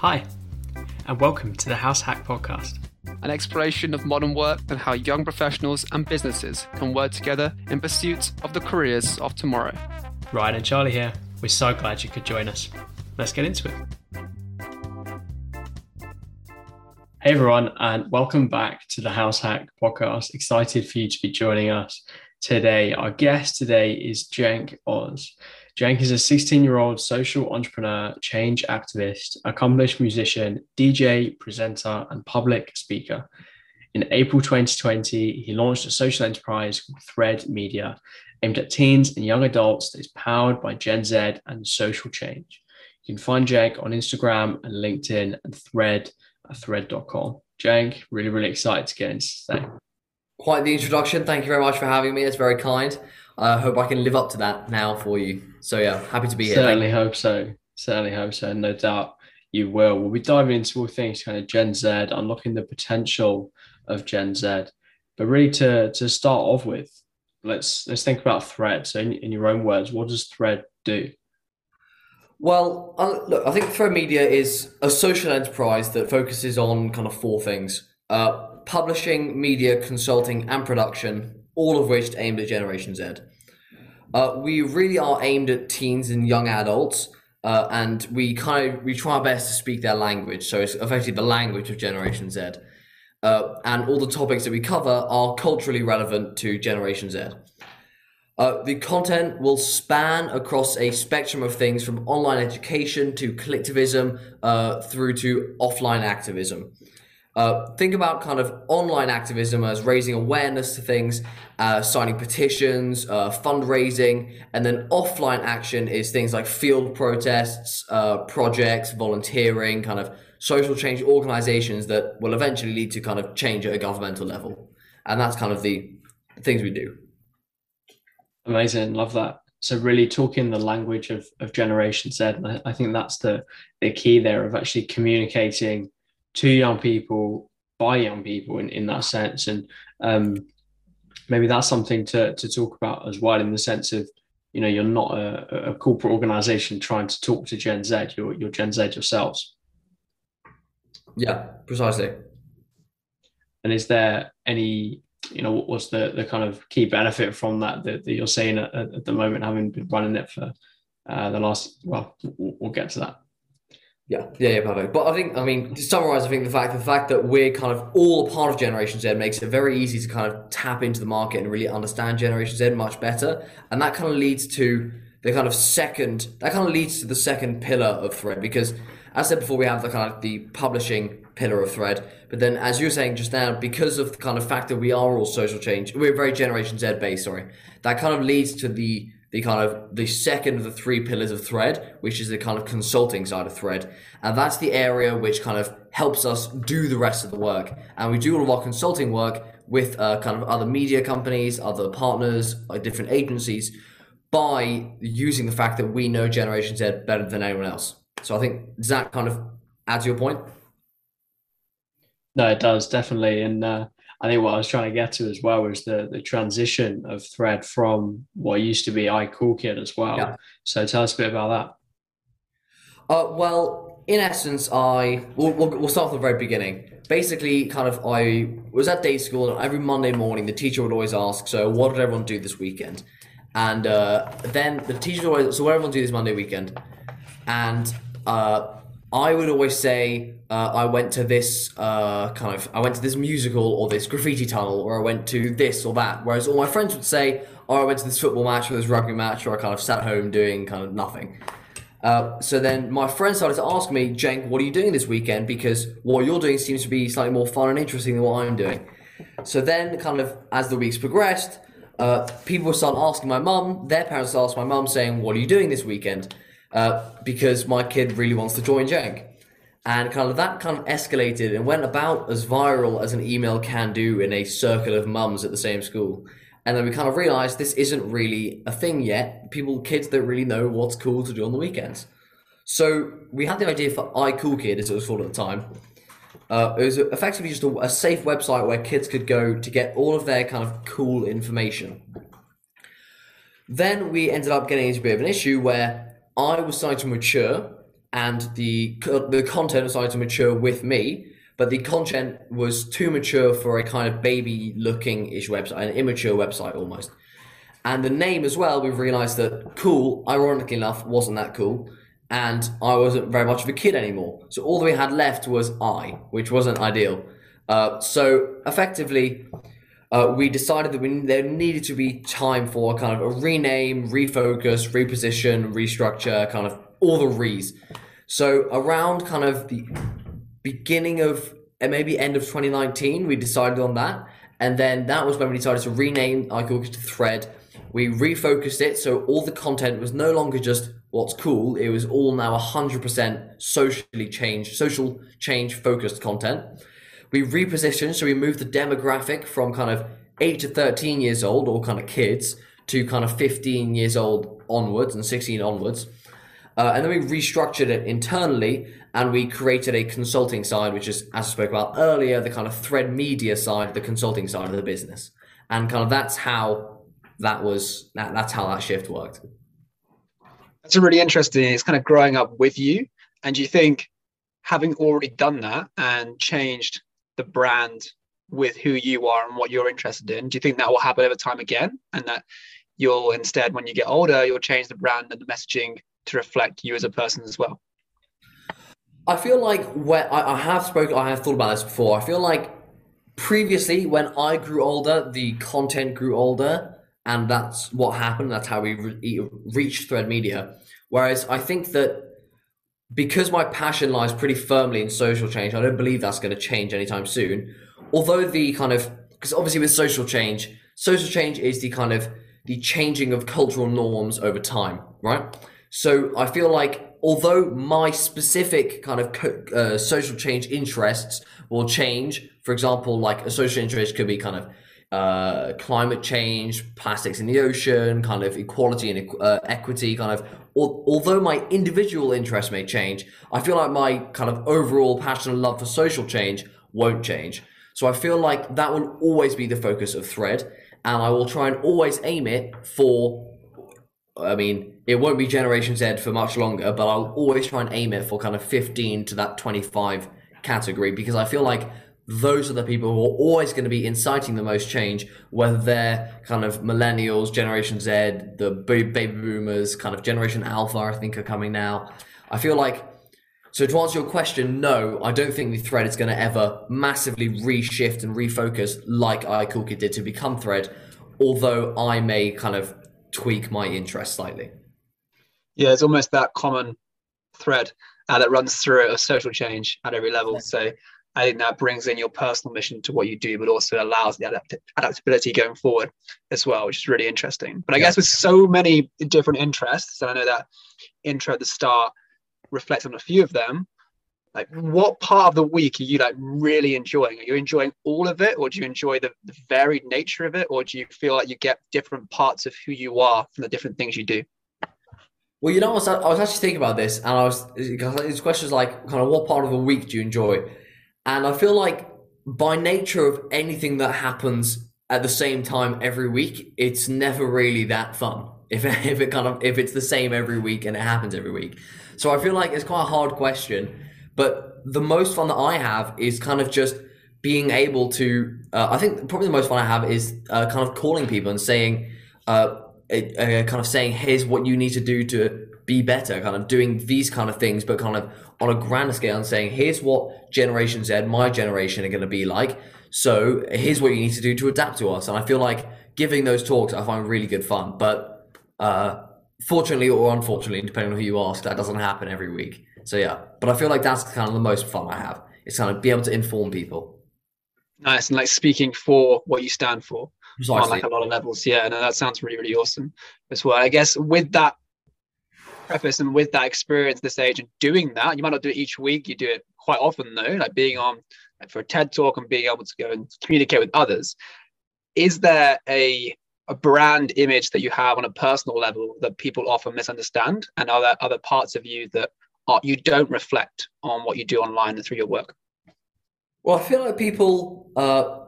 Hi, and welcome to the House Hack Podcast, an exploration of modern work and how young professionals and businesses can work together in pursuit of the careers of tomorrow. Ryan and Charlie here. We're so glad you could join us. Let's get into it. Hey everyone, and welcome back to the House Hack Podcast. Excited for you to be joining us today. Our guest today is Jenk Oz. Jenk is a 16 year old social entrepreneur, change activist, accomplished musician, DJ, presenter, and public speaker. In April 2020, he launched a social enterprise called Thred Media, aimed at teens and young adults that is powered by Gen Z and social change. You can find Jenk on Instagram and LinkedIn and Thred uh, at thred.com. Jenk, really, really excited to get into today. Quite the introduction. Thank you very much for having me. It's very kind. I hope I can live up to that now for you. So yeah, happy to be here. Certainly hope so. Certainly hope so. No doubt you will. We'll be diving into all things kind of Gen Z, unlocking the potential of Gen Z. But really to to start off with, let's let's think about Thred. So in, in your own words, what does Thred do? Well, uh, look, I think Thred Media is a social enterprise that focuses on kind of four things: uh, publishing, media, consulting, and production all of which aimed at Generation Z. Uh, we really are aimed at teens and young adults, uh, and we kind of we try our best to speak their language. So it's effectively the language of Generation Z, uh, and all the topics that we cover are culturally relevant to Generation Z. Uh, the content will span across a spectrum of things from online education to clicktivism uh, through to offline activism. Uh, think about kind of online activism as raising awareness to things, uh, signing petitions, uh, fundraising, and then offline action is things like field protests, uh, projects, volunteering, kind of social change organizations that will eventually lead to kind of change at a governmental level. And that's kind of the things we do. Amazing, love that. So really talking the language of, of Generation Z, I think that's the, the key there of actually communicating to young people by young people in, in that sense. And um, maybe that's something to, to talk about as well in the sense of, you know, you're not a, a corporate organization trying to talk to Gen Z, you're, you're Gen Z yourselves. Yeah, precisely. And is there any, you know, what's the, the kind of key benefit from that that, that you're seeing at, at the moment, having been running it for uh, the last, well, we'll get to that. Yeah, yeah, yeah, perfect. But I think, I mean, to summarize, I think the fact the fact that we're kind of all a part of Generation Z makes it very easy to kind of tap into the market and really understand Generation Z much better, and that kind of leads to the kind of second that kind of leads to the second pillar of Thred because, as I said before, we have the kind of the publishing pillar of Thred, but then as you were saying just now, because of the kind of fact that we are all social change, we're very Generation Z based. Sorry, that kind of leads to the the kind of the second of the three pillars of Thred which is the kind of consulting side of Thred. And that's the area which kind of helps us do the rest of the work. And we do all of our consulting work with uh, kind of other media companies other partners like different agencies by using the fact that we know generation z better than anyone else. So i think does that kind of add to your point? No it does definitely. And uh, I think what I was trying to get to as well was the the transition of Thred from what used to be iCoolKid as well. Yeah. So tell us a bit about that. Uh, well, in essence, I we'll, we'll, we'll start from the very beginning. Basically, kind of, I was at day school, and every Monday morning, the teacher would always ask, "So, what did everyone do this weekend?" And uh, then the teacher would always, "So, what did everyone do this Monday weekend?" And uh, I would always say uh, I went to this uh, kind of I went to this musical or this graffiti tunnel or I went to this or that. Whereas all my friends would say, "Oh, I went to this football match or this rugby match," or I kind of sat home doing kind of nothing. Uh, so then my friends started to ask me, "Jenk, what are you doing this weekend? Because what you're doing seems to be slightly more fun and interesting than what I'm doing." So then, kind of as the weeks progressed, uh, people would start asking my mum. Their parents asked my mum, saying, "What are you doing this weekend?" Uh, because my kid really wants to join Jenk. And kind of that kind of escalated and went about as viral as an email can do in a circle of mums at the same school. And then we kind of realized this isn't really a thing yet. People, kids don't really know what's cool to do on the weekends. So we had the idea for iCoolKid, as it was called at the time. Uh, it was effectively just a, a safe website where kids could go to get all of their kind of cool information. Then we ended up getting into a bit of an issue where I was starting to mature and the the content started to mature with me. But the content was too mature for a kind of baby looking ish website, an immature website almost. And the name as well, we've realized that cool, ironically enough, wasn't that cool. And I wasn't very much of a kid anymore. So all that we had left was I, which wasn't ideal. Uh, so effectively, uh, we decided that we, there needed to be time for kind of a rename, refocus, reposition, restructure, kind of all the re's. So around kind of the beginning of uh, maybe end of 2019, we decided on that. And then that was when we decided to rename iCoolKid to Thred. We refocused it so all the content was no longer just what's cool. It was all now 100% socially changed, social change focused content. We repositioned, so we moved the demographic from kind of 8 to 13 years old, or kind of kids, to kind of 15 years old onwards and 16 onwards. Uh, and then we restructured it internally and we created a consulting side, which is, as I spoke about earlier, the kind of Thred media side, the consulting side of the business. And kind of that's how that was, that, that's how that shift worked. That's really interesting. It's kind of growing up with you. And you think having already done that and changed the brand with who you are and what you're interested in, do you think that will happen over time again? And that you'll instead, when you get older, you'll change the brand and the messaging to reflect you as a person as well? I feel like when I, I have spoken, I have thought about this before. I feel like previously, when I grew older, the content grew older, and that's what happened. That's how we re- reached Thred Media. Whereas I think that because my passion lies pretty firmly in social change, I don't believe that's going to change anytime soon. Although the kind of because obviously with social change, social change is the kind of the changing of cultural norms over time, right? So I feel like although my specific kind of uh, social change interests will change, for example, like a social interest could be kind of uh, climate change, plastics in the ocean, kind of equality and uh, equity, kind of. Al- although my individual interests may change, I feel like my kind of overall passion and love for social change won't change. So I feel like that will always be the focus of Thred, and I will try and always aim it for. I mean, it won't be Generation Z for much longer, but I'll always try and aim it for kind of 15 to that 25 category because I feel like those are the people who are always going to be inciting the most change, whether they're kind of millennials, Generation Z, the baby boomers, kind of Generation Alpha, I think are coming now. I feel like, so to answer your question, no, I don't think the Thred is going to ever massively reshift and refocus like iCoolKid did to become Thred, although I may kind of tweak my interest slightly yeah, it's almost that common thread uh, that runs through it of social change at every level. So I think that brings in your personal mission to what you do, but also allows the adapt- adaptability going forward as well, which is really interesting. But I yeah. guess with so many different interests, and I know that intro at the start reflects on a few of them. Like, what part of the week are you like really enjoying? Are you enjoying all of it, or do you enjoy the, the varied nature of it, or do you feel like you get different parts of who you are from the different things you do? Well, you know, I was, I was actually thinking about this, and I was his question is like, kind of, what part of the week do you enjoy? And I feel like by nature of anything that happens at the same time every week, it's never really that fun. If if it kind of if it's the same every week and it happens every week, so I feel like it's quite a hard question. But the most fun that I have is kind of just being able to. Uh, I think probably the most fun I have is uh, kind of calling people and saying. Uh, uh, kind of saying here's what you need to do to be better kind of doing these kind of things but kind of on a grander scale and saying here's what generation z my generation are going to be like so here's what you need to do to adapt to us and i feel like giving those talks i find really good fun but uh, fortunately or unfortunately depending on who you ask that doesn't happen every week so yeah but i feel like that's kind of the most fun i have it's kind of be able to inform people nice and like speaking for what you stand for Precisely. on like a lot of levels. Yeah, no, that sounds really, really awesome as well. I guess with that preface and with that experience this age and doing that, you might not do it each week. You do it quite often though, like being on like for a TED talk and being able to go and communicate with others. Is there a a brand image that you have on a personal level that people often misunderstand, and are there other parts of you that are, you don't reflect on what you do online and through your work? Well, I feel like people uh,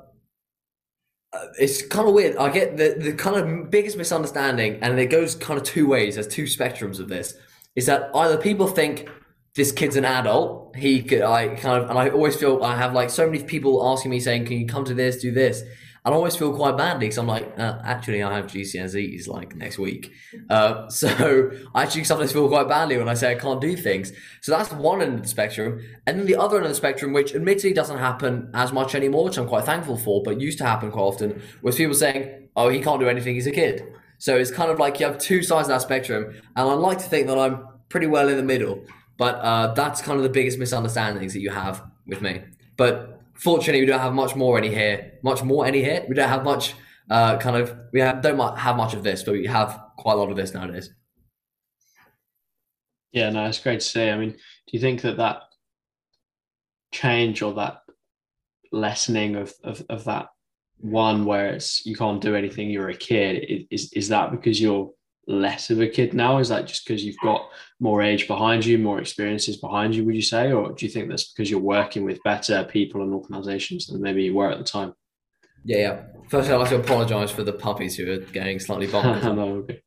Uh, it's kind of weird. I get the the kind of biggest misunderstanding, and it goes kind of two ways. There's two spectrums of this. Is that either people think this kid's an adult. He could, I kind of, and I always feel I have like so many people asking me saying, "Can you come to this, do this?" I always feel quite badly because I'm like, uh, actually, I have GCSEs like next week, uh, so I actually sometimes feel quite badly when I say I can't do things. So that's one end of the spectrum, and then the other end of the spectrum, which admittedly doesn't happen as much anymore, which I'm quite thankful for, but used to happen quite often, was people saying, "Oh, he can't do anything; he's a kid." So it's kind of like you have two sides of that spectrum, and I like to think that I'm pretty well in the middle. But uh, that's kind of the biggest misunderstandings that you have with me. But fortunately, we don't have much more any here. Much more any here. We don't have much uh, kind of. We have, don't have much of this, but we have quite a lot of this nowadays. Yeah, no, it's great to see. I mean, do you think that that change or that lessening of, of, of that one where it's you can't do anything, you're a kid, is, is that because you're less of a kid now? Is that just because you've got more age behind you, more experiences behind you, would you say? Or do you think that's because you're working with better people and organizations than maybe you were at the time? Yeah, yeah. First, I'd like to apologize for the puppies who are getting slightly bonkers. no, okay.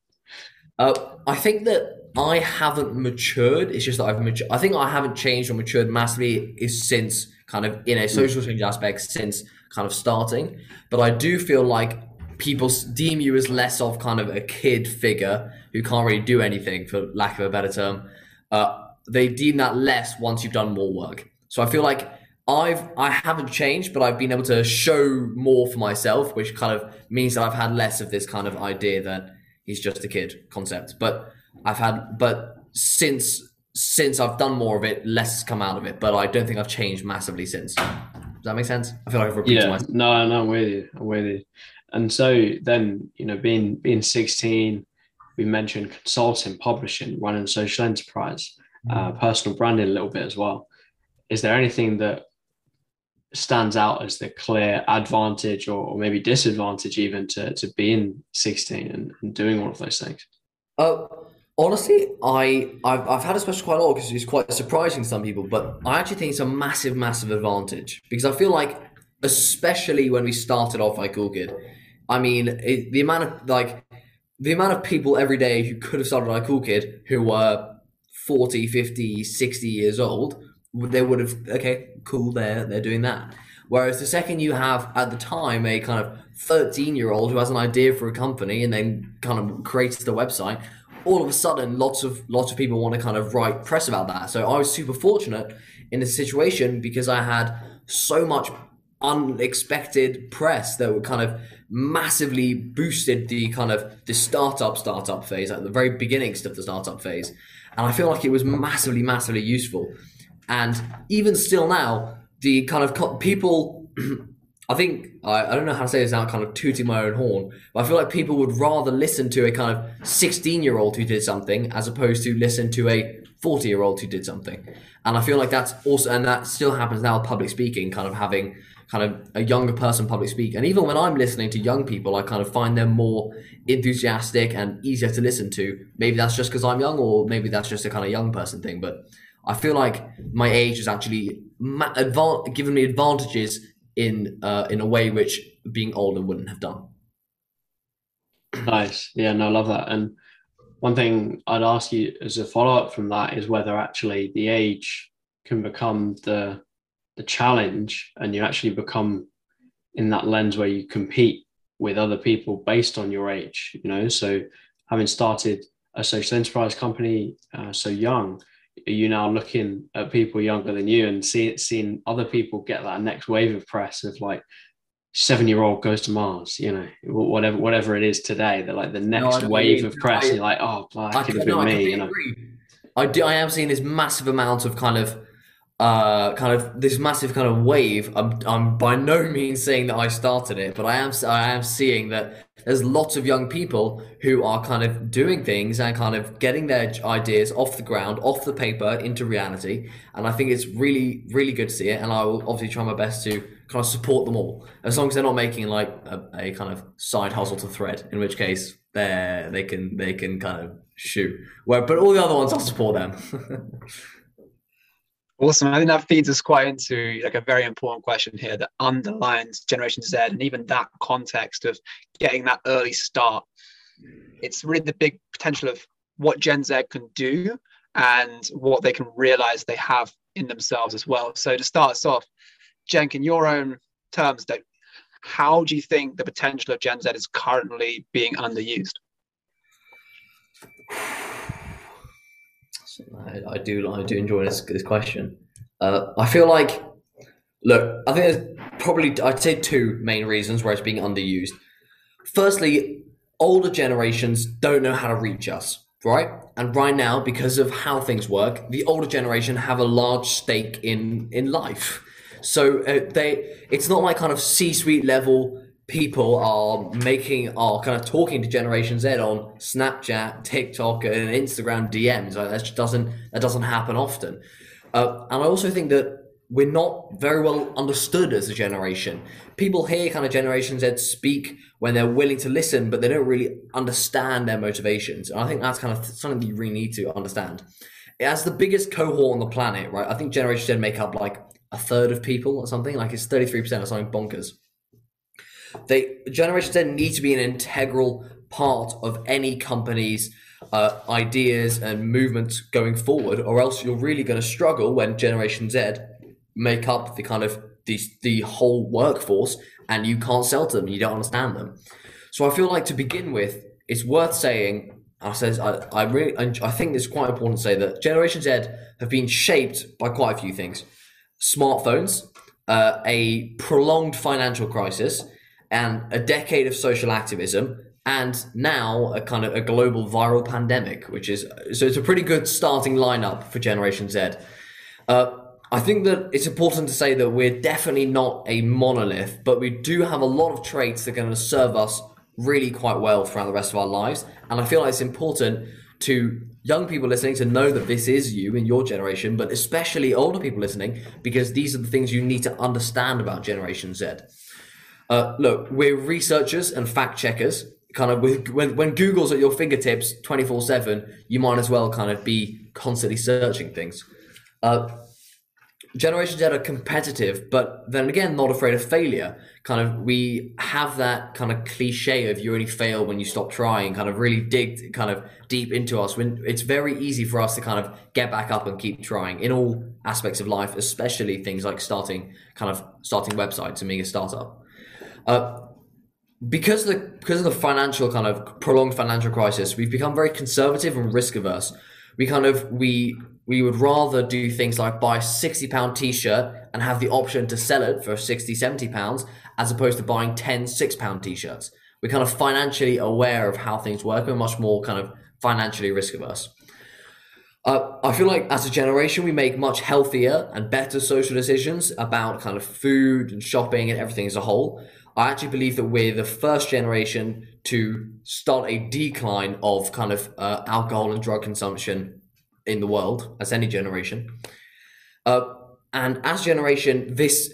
uh, I think that I haven't matured. It's just that I've matured. I think I haven't changed or matured massively is since kind of in a social change aspect since kind of starting. But I do feel like people deem you as less of kind of a kid figure who can't really do anything, for lack of a better term. Uh, they deem that less once you've done more work. So I feel like I've I haven't changed, but I've been able to show more for myself, which kind of means that I've had less of this kind of idea that he's just a kid concept. But I've had, but since since I've done more of it, less has come out of it. But I don't think I've changed massively since. Does that make sense? I feel like I've repeated yeah, myself. No, no, I'm with you. I'm with you and so then you know being being 16 we mentioned consulting publishing running social enterprise uh, mm. personal branding a little bit as well is there anything that stands out as the clear advantage or, or maybe disadvantage even to, to being 16 and, and doing all of those things uh, honestly I I've, I've had a special quite a lot because it's quite surprising to some people but I actually think it's a massive massive advantage because I feel like especially when we started off like Cool Kid I mean, it, the amount of like the amount of people every day who could have started like Cool Kid who were 40, 50, 60 years old, they would have okay, cool, they're they're doing that. Whereas the second you have at the time a kind of 13 year old who has an idea for a company and then kind of creates the website, all of a sudden lots of lots of people want to kind of write press about that. So I was super fortunate in this situation because I had so much unexpected press that would kind of massively boosted the kind of the startup startup phase at the very beginnings of the startup phase. And i feel like it was massively massively useful. And even still now the kind of co- people i think I, I don't know how to say this now kind of tooting my own horn but i feel like people would rather listen to a kind of 16 year old who did something as opposed to listen to a 40 year old who did something. And i feel like that's also and that still happens now public speaking kind of having kind of a younger person public speak. And even when I'm listening to young people, I kind of find them more enthusiastic and easier to listen to. Maybe that's just because I'm young, or maybe that's just a kind of young person thing. But I feel like my age has actually ma- given me advantages in uh, in a way which being older wouldn't have done. Nice, yeah, no, I love that. And one thing I'd ask you as a follow up from that is whether actually the age can become the challenge and you actually become in that lens where you compete with other people based on your age you know so having started a social enterprise company uh, so young are you now looking at people younger than you and see, seeing other people get that next wave of press of like seven year old goes to Mars, you know, whatever whatever it is today, they're like the next no, wave of press. I, you're like, oh, that could have been no, me, you know. I do. I am seeing this massive amount of kind of uh, kind of this massive kind of wave. I'm, I'm by no means saying that I started it, but I am I am seeing that there's lots of young people who are kind of doing things and kind of getting their ideas off the ground, off the paper into reality. And I think it's really really good to see it. And I will obviously try my best to kind of support them all, as long as they're not making like a, a kind of side hustle to Thred. In which case, they they can they can kind of shoot. Where but all the other ones, I'll support them. Awesome. I think that feeds us quite into like a very important question here that underlines Generation Z and even that context of getting that early start. It's really the big potential of what Gen Z can do and what they can realize they have in themselves as well. So to start us off, Jenk, in your own terms, though, how do you think the potential of Gen Z is currently being underused? I, I do I do enjoy this this question. Uh, I feel like, look, I think there's probably I'd say two main reasons where it's being underused. Firstly, older generations don't know how to reach us, right? And right now, because of how things work, the older generation have a large stake in in life. So uh, they, it's not like kind of C-suite level people are making are kind of talking to Generation Z on Snapchat, TikTok, and Instagram DMs. Like that just doesn't that doesn't happen often. Uh, and I also think that we're not very well understood as a generation. People hear kind of Generation Z speak when they're willing to listen, but they don't really understand their motivations. And I think that's kind of something that you really need to understand. As the biggest cohort on the planet, right? I think Generation Z make up like a third of people or something. Like it's 33% or something bonkers. They Generation Z need to be an integral part of any company's uh, ideas and movements going forward, or else you're really going to struggle when Generation Z make up the kind of the, the whole workforce and you can't sell to them, you don't understand them. So I feel like to begin with, it's worth saying. I says I, I really I think it's quite important to say that Generation Z have been shaped by quite a few things: smartphones, uh, a prolonged financial crisis, and a decade of social activism, and now a kind of a global viral pandemic, which is so it's a pretty good starting lineup for Generation Z. Uh, I think that it's important to say that we're definitely not a monolith, but we do have a lot of traits that are going to serve us really quite well throughout the rest of our lives. And I feel like it's important to young people listening to know that this is you in your generation, but especially older people listening, because these are the things you need to understand about Generation Z. Uh, look, we're researchers and fact checkers. Kind of with, when when Google's at your fingertips twenty four seven, you might as well kind of be constantly searching things. Uh, Generation Z are competitive, but then again, not afraid of failure. Kind of, we have that kind of cliche of you only fail when you stop trying. Kind of, really dig kind of deep into us. When it's very easy for us to kind of get back up and keep trying in all aspects of life, especially things like starting kind of starting websites and being a startup. Uh, because of the because of the financial kind of prolonged financial crisis, we've become very conservative and risk averse. We kind of we we would rather do things like buy a 60 pound t-shirt and have the option to sell it for 60 70 pounds as opposed to buying 10 6 pound t-shirts we're kind of financially aware of how things work we're much more kind of financially risk averse uh, I feel like as a generation, we make much healthier and better social decisions about kind of food and shopping and everything as a whole. I actually believe that we're the first generation to start a decline of kind of uh, alcohol and drug consumption in the world, as any generation. Uh, and as generation, this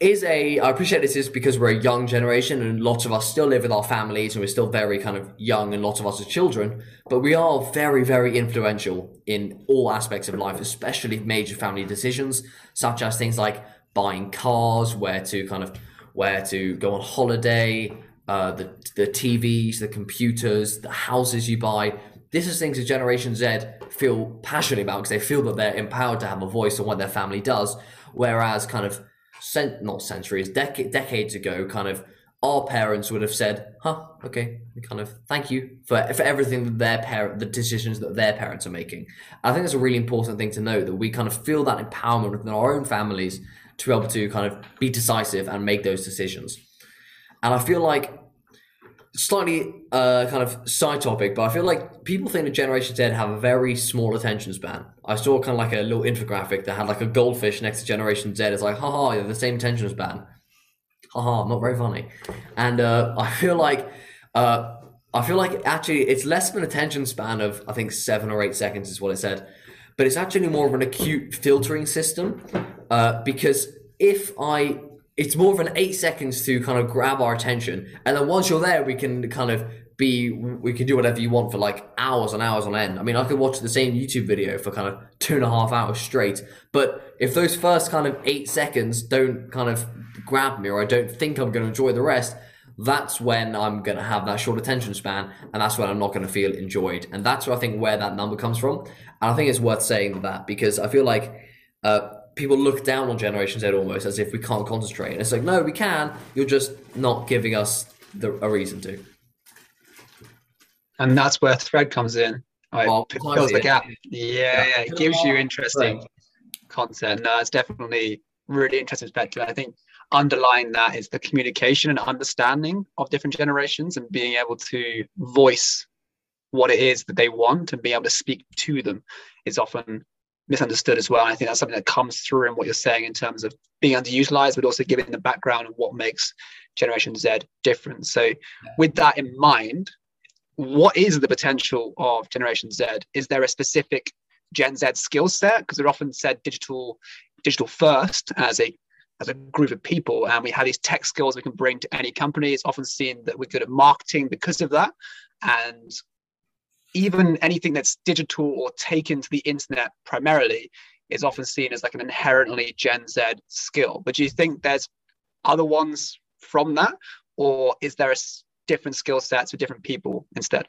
is a I appreciate this is because we're a young generation and lots of us still live with our families and we're still very kind of young and lots of us are children, but we are very, very influential in all aspects of life, especially major family decisions, such as things like buying cars, where to kind of where to go on holiday, uh, the the TVs, the computers, the houses you buy. This is things that Generation Z feel passionate about because they feel that they're empowered to have a voice on what their family does. Whereas, kind of, cent- not centuries, dec- decades ago, kind of, our parents would have said, "Huh, okay, kind of, thank you for for everything that their parent, the decisions that their parents are making." I think it's a really important thing to know that we kind of feel that empowerment within our own families to be able to kind of be decisive and make those decisions. And I feel like slightly uh, kind of side topic, but I feel like people think that Generation Z have a very small attention span. I saw kind of like a little infographic that had like a goldfish next to Generation Z. It's like, haha, you're the same attention span. Haha, not very funny. And uh, I feel like uh, I feel like actually it's less of an attention span of I think seven or eight seconds is what it said, but it's actually more of an acute filtering system uh, because if I, it's more of an eight seconds to kind of grab our attention, and then once you're there, we can kind of be, we can do whatever you want for like hours and hours on end. I mean, I could watch the same YouTube video for kind of two and a half hours straight, but if those first kind of eight seconds don't kind of grab me, or I don't think I'm going to enjoy the rest, that's when I'm going to have that short attention span and that's when I'm not going to feel enjoyed. And that's where I think where that number comes from. And I think it's worth saying that because I feel like uh, people look down on Generation Z almost as if we can't concentrate. And it's like, no, we can. You're just not giving us the, a reason to. And that's where Thred comes in. Oh, it fills the gap. Yeah, yeah. It gives you interesting right. content. No, it's definitely really interesting perspective. I think underlying that is the communication and understanding of different generations and being able to voice what it is that they want and be able to speak to them is often misunderstood as well. And I think that's something that comes through in what you're saying in terms of being underutilized, but also giving the background of what makes Generation Z different. So, with that in mind, what is the potential of Generation Z? Is there a specific Gen Z skill set? Because they're often said digital, digital first as a as a group of people, and we have these tech skills we can bring to any company. It's often seen that we're good at marketing because of that, and even anything that's digital or taken to the internet primarily is often seen as like an inherently Gen Z skill. But do you think there's other ones from that, or is there a different skill sets for different people instead?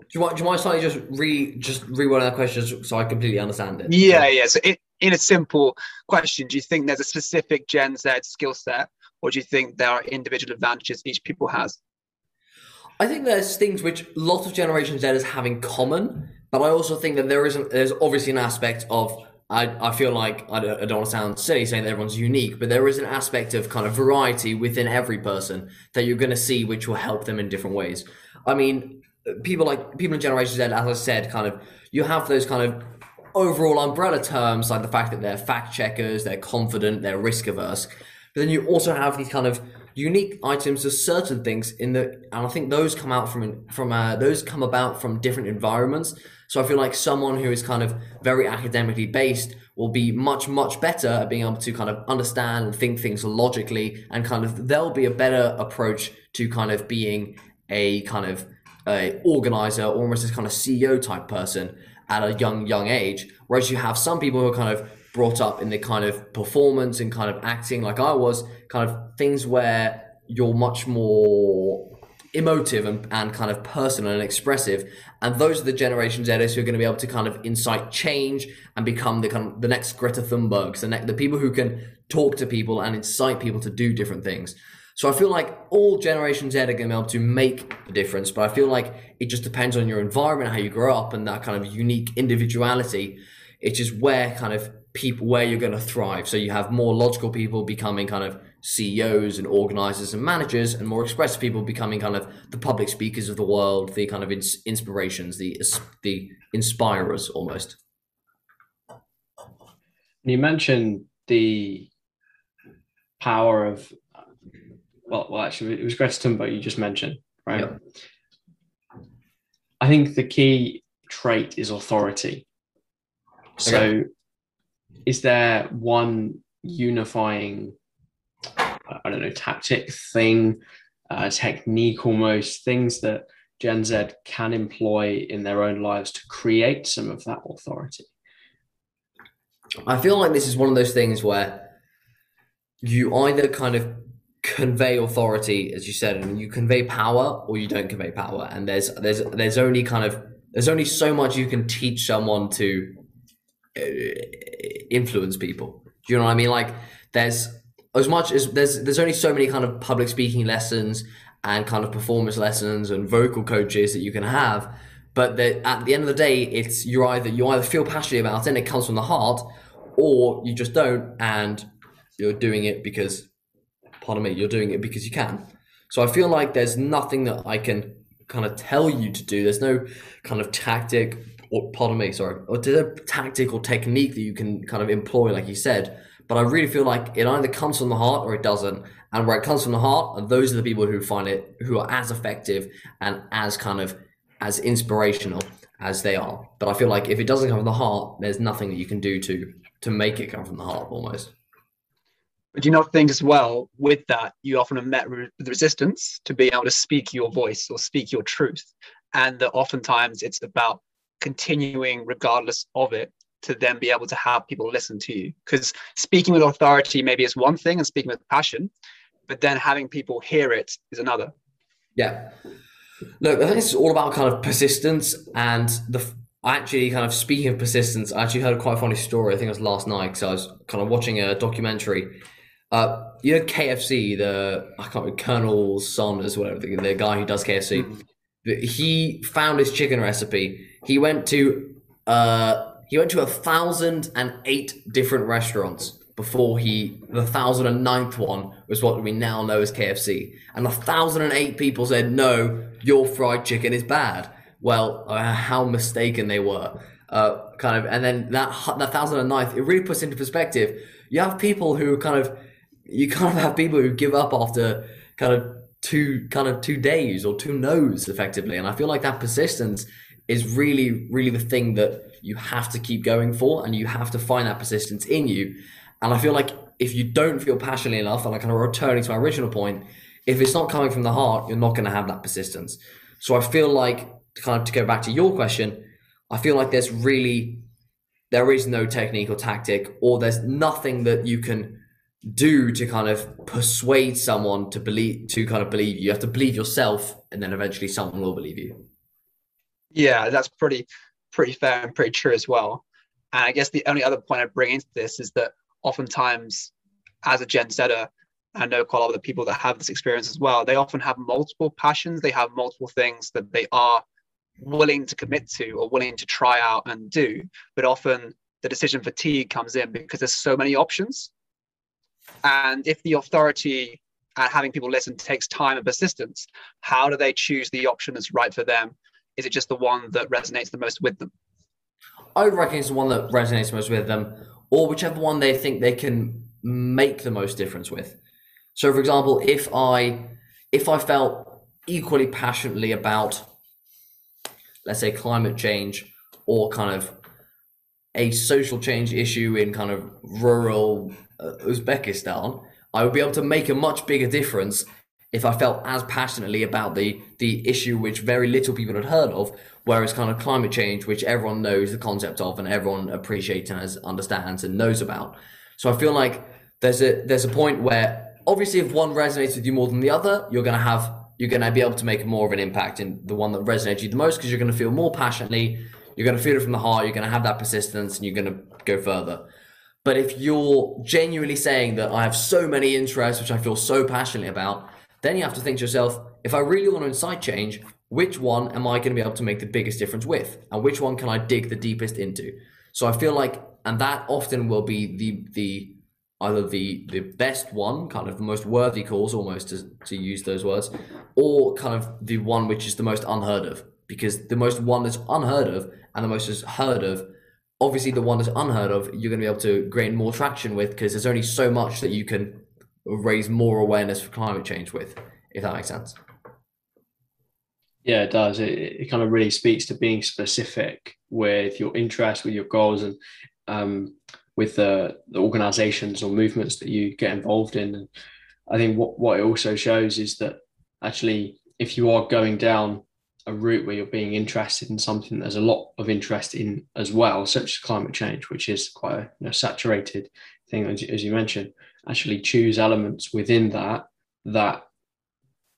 Do you want? do you mind slightly just re just rewording that question so I completely understand it? Yeah, yeah. So it, in a simple question, do you think there's a specific Gen Z skill set, or do you think there are individual advantages each people has? I think there's things which lots of Generation Zers have in common, but I also think that there isn't. There's obviously an aspect of. I, I feel like I don't, I don't want to sound silly saying that everyone's unique, but there is an aspect of kind of variety within every person that you're going to see, which will help them in different ways. I mean, people like people in Generation Z, as I said, kind of you have those kind of overall umbrella terms like the fact that they're fact checkers, they're confident, they're risk averse. But then you also have these kind of unique items to certain things in the, and I think those come out from from uh, those come about from different environments. So I feel like someone who is kind of very academically based will be much much better at being able to kind of understand and think things logically, and kind of there'll be a better approach to kind of being a kind of a organizer, or almost this kind of CEO type person at a young young age. Whereas you have some people who are kind of brought up in the kind of performance and kind of acting like I was, kind of things where you're much more emotive and, and kind of personal and expressive. And those are the generations Zers who are going to be able to kind of incite change and become the kind of the next Greta Thunbergs, the, ne- the people who can talk to people and incite people to do different things. So I feel like all Generation Z are going to be able to make a difference, but I feel like it just depends on your environment, how you grow up, and that kind of unique individuality. It's just where kind of people where you're going to thrive. So you have more logical people becoming kind of CEOs and organizers and managers, and more expressive people becoming kind of the public speakers of the world, the kind of ins- inspirations, the the inspirers almost. You mentioned the power of, well, well, actually, it was Greta Thunberg you just mentioned, right? Yep. I think the key trait is authority. So, is there one unifying, I don't know, tactic thing, uh, technique almost, things that Gen Z can employ in their own lives to create some of that authority? I feel like this is one of those things where you either kind of convey authority, as you said, and you convey power, or you don't convey power. And there's there's there's only kind of there's only so much you can teach someone to Uh, influence people. Do you know what I mean? Like there's as much as there's there's only so many kind of public speaking lessons and kind of performance lessons and vocal coaches that you can have. But that at the end of the day, it's you're either you either feel passionate about it and it comes from the heart, or you just don't and you're doing it because pardon me, you're doing it because you can. So I feel like there's nothing that I can kind of tell you to do. There's no kind of tactic or pardon me, sorry, or there's no tactic or technique that you can kind of employ, like you said. But I really feel like it either comes from the heart or it doesn't. And where it comes from the heart, those are the people who find it who are as effective and as kind of as inspirational as they are. But I feel like if it doesn't come from the heart, there's nothing that you can do to to make it come from the heart almost. But do you not think as well with that you often are met with resistance to being able to speak your voice or speak your truth, and that oftentimes it's about continuing regardless of it to then be able to have people listen to you because speaking with authority maybe is one thing and speaking with passion but then having people hear it is another Yeah. Look, I think it's all about kind of persistence and the I actually kind of speaking of persistence, I actually heard a quite a funny story. I think it was last night because I was kind of watching a documentary. Uh, you know KFC, the I can't remember Colonel Sanders, whatever the, the guy who does KFC. Mhm. He found his chicken recipe. He went to uh, he went to a thousand and eight different restaurants before he the thousand and ninth one was what we now know as KFC. And the thousand and eight people said, "No, your fried chicken is bad." Well, uh, how mistaken they were. Uh, kind of, and then that that thousand and ninth, it really puts into perspective. You have people who kind of, you kind of have people who give up after kind of two kind of two days or two no's effectively, and I feel like that persistence is really really the thing that you have to keep going for, and you have to find that persistence in you. And I feel like if you don't feel passionately enough, and I kind of returning to my original point, if it's not coming from the heart, you're not going to have that persistence. So I feel like to kind of to go back to your question, I feel like there's really there is no technique or tactic, or there's nothing that you can do to kind of persuade someone to believe to kind of believe you. You have to believe yourself, and then eventually someone will believe you. Yeah, that's pretty pretty fair and pretty true as well. And I guess the only other point I bring into this is that oftentimes, as a Gen Setter, I know quite a lot of the people that have this experience as well. They often have multiple passions. They have multiple things that they are willing to commit to or willing to try out and do. But often the decision fatigue comes in because there's so many options. And if the authority and having people listen takes time and persistence, how do they choose the option that's right for them? Is it just the one that resonates the most with them? I reckon it's the one that resonates most with them, or whichever one they think they can make the most difference with. So, for example, if I if I felt equally passionately about, let's say, climate change or kind of a social change issue in kind of rural Uzbekistan, I would be able to make a much bigger difference if I felt as passionately about the the issue which very little people had heard of, whereas kind of climate change, which everyone knows the concept of and everyone appreciates and has, understands and knows about. So I feel like there's a there's a point where obviously if one resonates with you more than the other, you're gonna have you're gonna be able to make more of an impact in the one that resonates with you the most because you're gonna feel more passionately, you're gonna feel it from the heart, you're gonna have that persistence, and you're gonna go further. But if you're genuinely saying that I have so many interests which I feel so passionately about, then you have to think to yourself, if I really want to incite change, which one am I going to be able to make the biggest difference with? And which one can I dig the deepest into? So I feel like, and that often will be the the either the the best one, kind of the most worthy cause, almost to, to use those words, or kind of the one which is the most unheard of. Because the most one that's unheard of and the most is heard of, obviously the one that's unheard of, you're going to be able to gain more traction with because there's only so much that you can raise more awareness for climate change with, if that makes sense. Yeah, it does. It, it kind of really speaks to being specific with your interests, with your goals, and um, with the, the organizations or movements that you get involved in. And I think what, what it also shows is that actually, if you are going down a route where you're being interested in something there's a lot of interest in as well, such as climate change, which is quite a you know, saturated thing, as, as you mentioned, actually choose elements within that that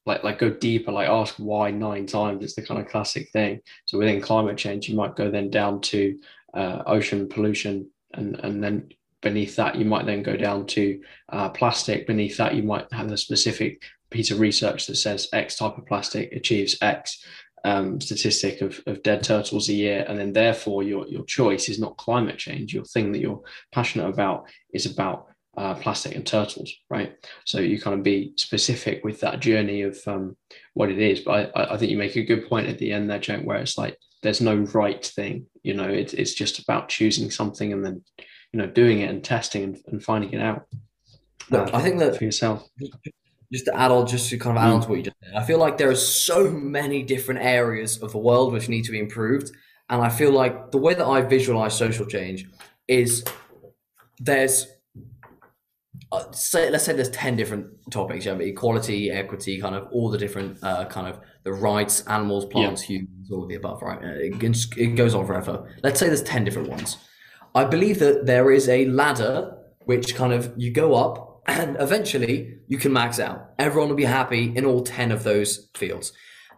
like like go deeper like ask why nine times. It's the kind of classic thing. So within climate change you might go then down to uh, ocean pollution and and then beneath that you might then go down to uh, plastic. Beneath that you might have a specific piece of research that says x type of plastic achieves x um, statistic of, of dead turtles a year. And then therefore your your choice is not climate change. Your thing that you're passionate about is about uh, plastic and turtles, right? So you kind of be specific with that journey of um, what it is. But I, I think you make a good point at the end there, Jenk, where it's like there's no right thing. You know, it, it's just about choosing something and then you know doing it and testing and, and finding it out. Look, I think that for yourself. just to add on, just to kind of add on to what you just said, I feel like there are so many different areas of the world which need to be improved, and I feel like the way that I visualize social change is there's uh, say let's say there's 10 different topics have equality equity kind of all the different uh, kind of the rights animals plants humans all of the above right? Uh, it, it goes on forever. Let's say there's 10 different ones. I believe that there is a ladder which kind of you go up and eventually you can max out. Everyone will be happy in all 10 of those fields.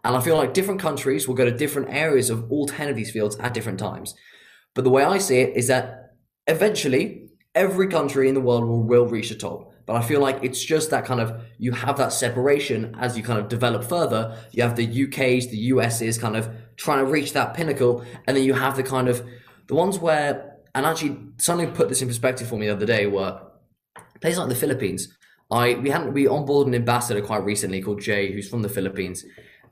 And I feel like different countries will go to different areas of all 10 of these fields at different times. But the way I see it is that eventually every country in the world will, will reach the top. But I feel like it's just that kind of you have that separation as you kind of develop further. You have the UK's, the US's kind of trying to reach that pinnacle, and then you have the kind of the ones where and actually something put this in perspective for me the other day were places like the Philippines. I we hadn't we onboarded an ambassador quite recently called Jay, who's from the Philippines,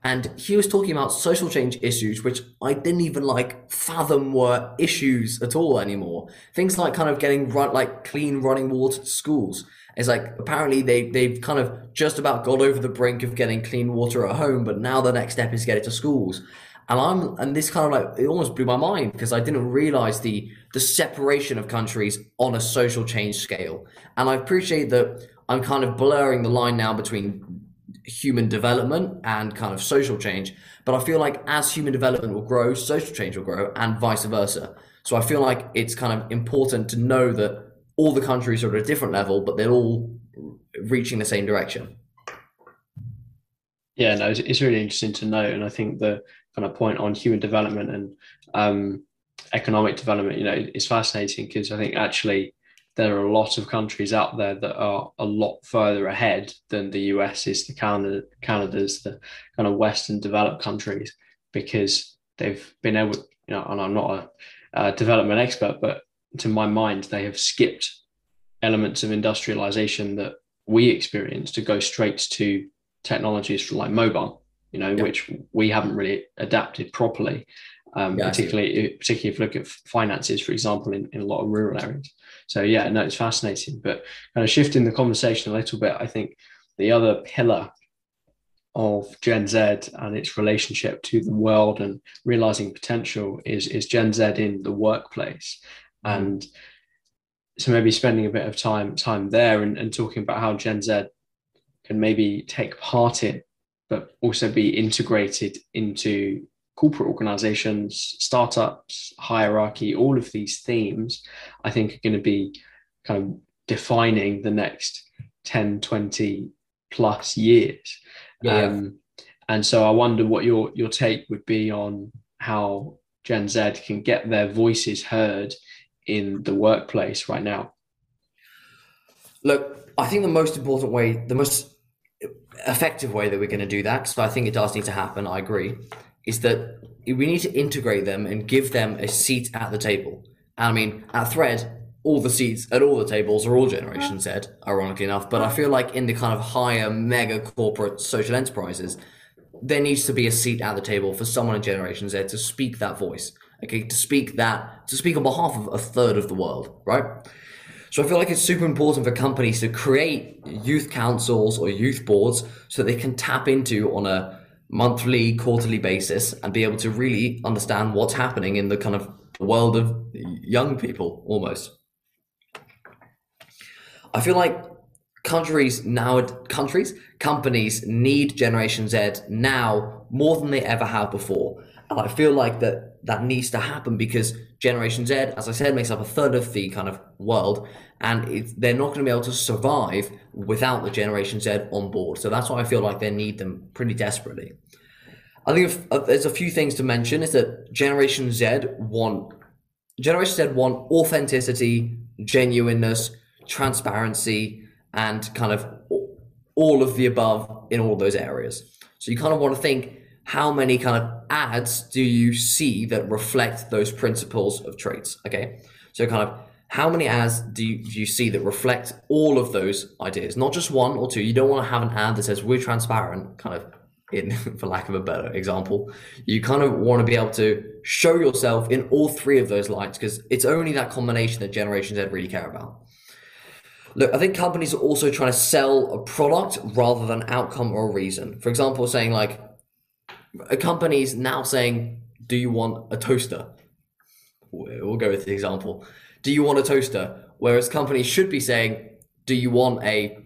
and he was talking about social change issues, which I didn't even like fathom were issues at all anymore. Things like kind of getting run like clean running water to schools. It's like apparently they they've kind of just about got over the brink of getting clean water at home, but now the next step is get it to schools. And I'm and this kind of like it almost blew my mind because I didn't realize the the separation of countries on a social change scale. And I appreciate that I'm kind of blurring the line now between human development and kind of social change. But I feel like as human development will grow, social change will grow, and vice versa. So I feel like it's kind of important to know that all the countries are at a different level, but they're all reaching the same direction. Yeah, no, it's, really interesting to know, and I think the kind of point on human development and um, economic development, you know, is fascinating because I think actually there are a lot of countries out there that are a lot further ahead than the US is, the Canada, Canada's, the kind of Western developed countries, because they've been able, you know, and I'm not a, a development expert, but to my mind, they have skipped elements of industrialization that we experience to go straight to technologies like mobile, you know, which we haven't really adapted properly. Um, yeah, particularly, particularly if you look at finances, for example, in, in a lot of rural areas. So yeah, no, it's fascinating. But kind of shifting the conversation a little bit, I think the other pillar of Gen Z and its relationship to the world and realizing potential is is Gen Z in the workplace. Mm. And so maybe spending a bit of time time there and, and talking about how Gen Z can maybe take part in, but also be integrated into corporate organizations, startups, hierarchy, all of these themes, I think are going to be kind of defining the next 10, 20 plus years. Yeah. Um, and so I wonder what your your take would be on how Gen Z can get their voices heard in the workplace right now. Look, I think the most important way, the most effective way that we're going to do that, because I think it does need to happen, I agree, is that we need to integrate them and give them a seat at the table. And I mean, at Thred, all the seats at all the tables are all Generation Z, ironically enough. But I feel like in the kind of higher mega corporate social enterprises, there needs to be a seat at the table for someone in Generation Z to speak that voice. Okay, to speak that, to speak on behalf of a third of the world, right? So I feel like it's super important for companies to create youth councils or youth boards so they can tap into on a monthly, quarterly basis and be able to really understand what's happening in the kind of world of young people almost. I feel like countries now countries companies need generation z now more than they ever have before and i feel like that that needs to happen because generation z as i said makes up a third of the kind of world and they're not going to be able to survive without the generation z on board so that's why i feel like they need them pretty desperately I think if, uh, there's a few things to mention. Is that Generation Z want Generation Z want authenticity, genuineness, transparency, and kind of all of the above in all those areas. So you kind of want to think how many kind of ads do you see that reflect those principles of traits? Okay, so kind of how many ads do you, do you see that reflect all of those ideas, not just one or two? You don't want to have an ad that says we're transparent, kind of in for lack of a better example you kind of want to be able to show yourself in all three of those lights because it's only that combination that generation z really care about look i think companies are also trying to sell a product rather than outcome or reason for example saying like a company's now saying do you want a toaster we'll go with the example do you want a toaster whereas companies should be saying do you want a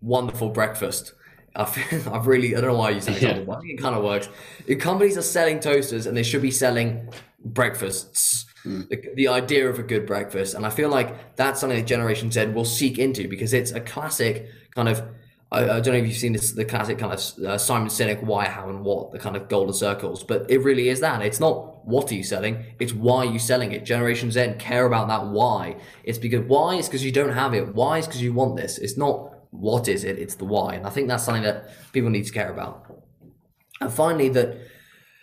wonderful breakfast I feel, I've really, I don't know why you say yeah. but I think it kind of works. If companies are selling toasters and they should be selling breakfasts, mm. the, the, idea of a good breakfast. And I feel like that's something that Generation Z will seek into because it's a classic kind of I, I, don't know if you've seen this, the classic kind of uh, Simon Sinek why, how, and what, the kind of golden circles, but it really is that. It's not what are you selling, it's why are you selling it. Generation Z care about that why. It's because why is because you don't have it. Why is because you want this. It's not what is it, it's the why. And I think that's something that people need to care about. And finally, that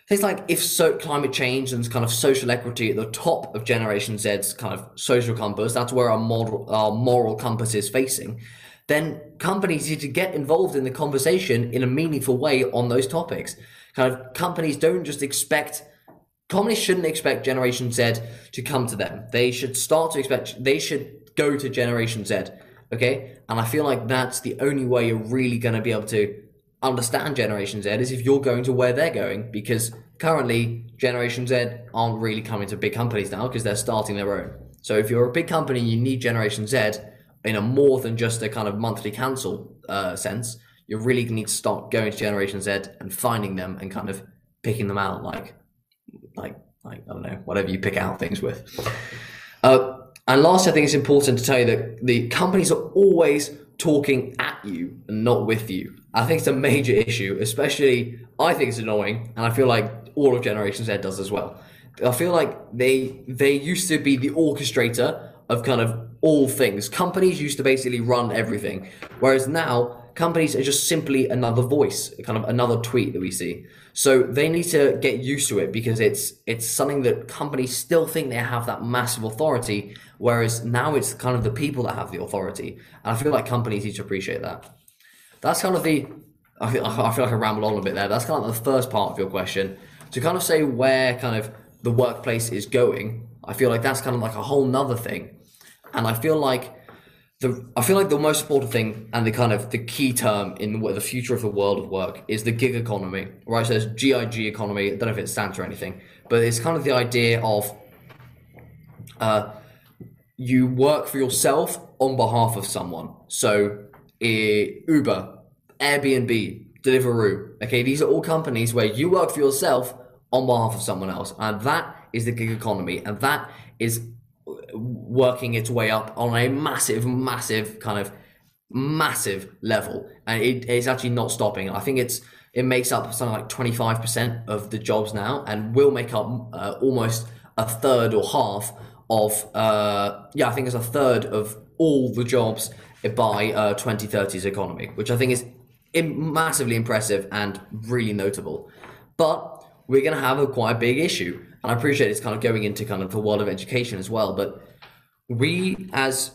things like if so climate change and kind of social equity at the top of Generation Z's kind of social compass, that's where our moral, our moral compass is facing then companies need to get involved in the conversation in a meaningful way on those topics. Kind of companies don't just expect companies shouldn't expect Generation Z to come to them. They should start to expect they should go to Generation Z. Okay? And I feel like that's the only way you're really gonna be able to understand Generation Z is if you're going to where they're going because currently Generation Z aren't really coming to big companies now because they're starting their own. So if you're a big company, you need Generation Z in a more than just a kind of monthly council uh, sense, you really need to start going to Generation Z and finding them and kind of picking them out, like, like, like I don't know, whatever you pick out things with. Uh, and last, I think it's important to tell you that the companies are always talking at you and not with you. I think it's a major issue, especially I think it's annoying, and I feel like all of Generation Z does as well. I feel like they they used to be the orchestrator of kind of all things. Companies used to basically run everything, whereas now companies are just simply another voice, kind of another tweet that we see. So they need to get used to it because it's it's something that companies still think they have that massive authority, whereas now it's kind of the people that have the authority. And I feel like companies need to appreciate that. That's kind of the I feel, I feel like I rambled on a bit there. That's kind of the first part of your question. To kind of say where kind of the workplace is going, I feel like that's kind of like a whole nother thing. And I feel like the I feel like the most important thing and the kind of the key term in the, future of the world of work is the gig economy, right? So it's GIG economy. I don't know if it stands for anything, but it's kind of the idea of uh, you work for yourself on behalf of someone. So uh, Uber, Airbnb, Deliveroo. Okay, these are all companies where you work for yourself on behalf of someone else, and that is the gig economy, and that is working its way up on a massive, massive kind of massive level, and it, it's actually not stopping. I think it's it makes up something like twenty five percent of the jobs now, and will make up uh, almost a third or half of uh, yeah, I think it's a third of all the jobs by uh, 2030's economy, which I think is massively impressive and really notable. But we're going to have a quite big issue and I appreciate it's kind of going into kind of the world of education as well. But we as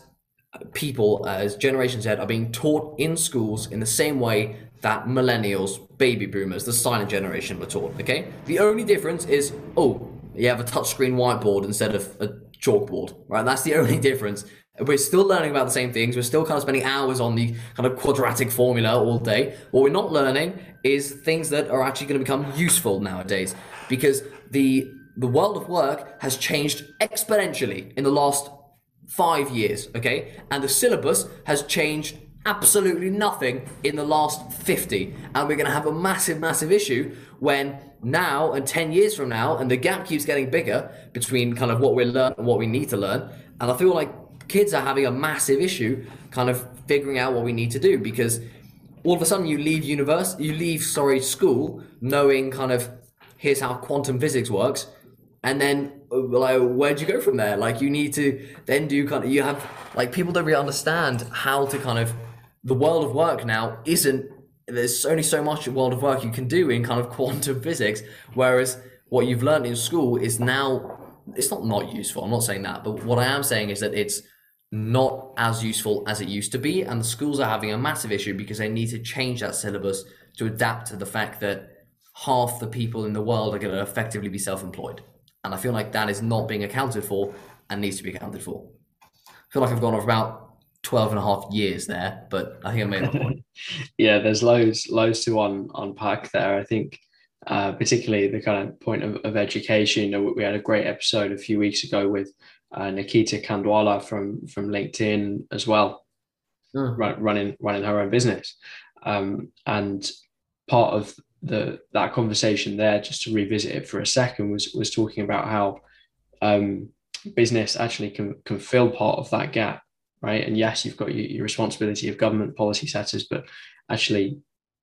people, as Generation Z, are being taught in schools in the same way that millennials, baby boomers, the silent generation were taught. Okay, the only difference is oh, you have a touchscreen whiteboard instead of a chalkboard, right? That's the only difference. We're still learning about the same things. We're still kind of spending hours on the kind of quadratic formula all day. What we're not learning is things that are actually going to become useful nowadays because the the world of work has changed exponentially in the last five years, okay? And the syllabus has changed absolutely nothing in the last 50. And we're going to have a massive, massive issue when now and 10 years from now, and the gap keeps getting bigger between kind of what we learn and what we need to learn. And I feel like kids are having a massive issue kind of figuring out what we need to do because all of a sudden you leave university, you leave, sorry, school knowing kind of here's how quantum physics works and then like where'd you go from there? Like you need to then do kind of you have like people don't really understand how to kind of the world of work now isn't there's only so much world of work you can do in kind of quantum physics whereas what you've learned in school is now it's not not useful i'm not saying that but what i am saying is that it's not as useful as it used to be and the schools are having a massive issue because they need to change that syllabus to adapt to the fact that half the people in the world are going to effectively be self-employed and I feel like that is not being accounted for and needs to be accounted for. I feel like I've gone off about 12 and a half years there, but I think I made a point. yeah, there's loads, loads to un- unpack there. I think, uh, particularly the kind of point of, of education. We had a great episode a few weeks ago with uh, Nikita Kandwala from from LinkedIn as well, mm. run, running running her own business, um, and part of the that conversation there, just to revisit it for a second, was was talking about how um, business actually can can fill part of that gap right? And yes, you've got your, your responsibility of government policy setters, but actually,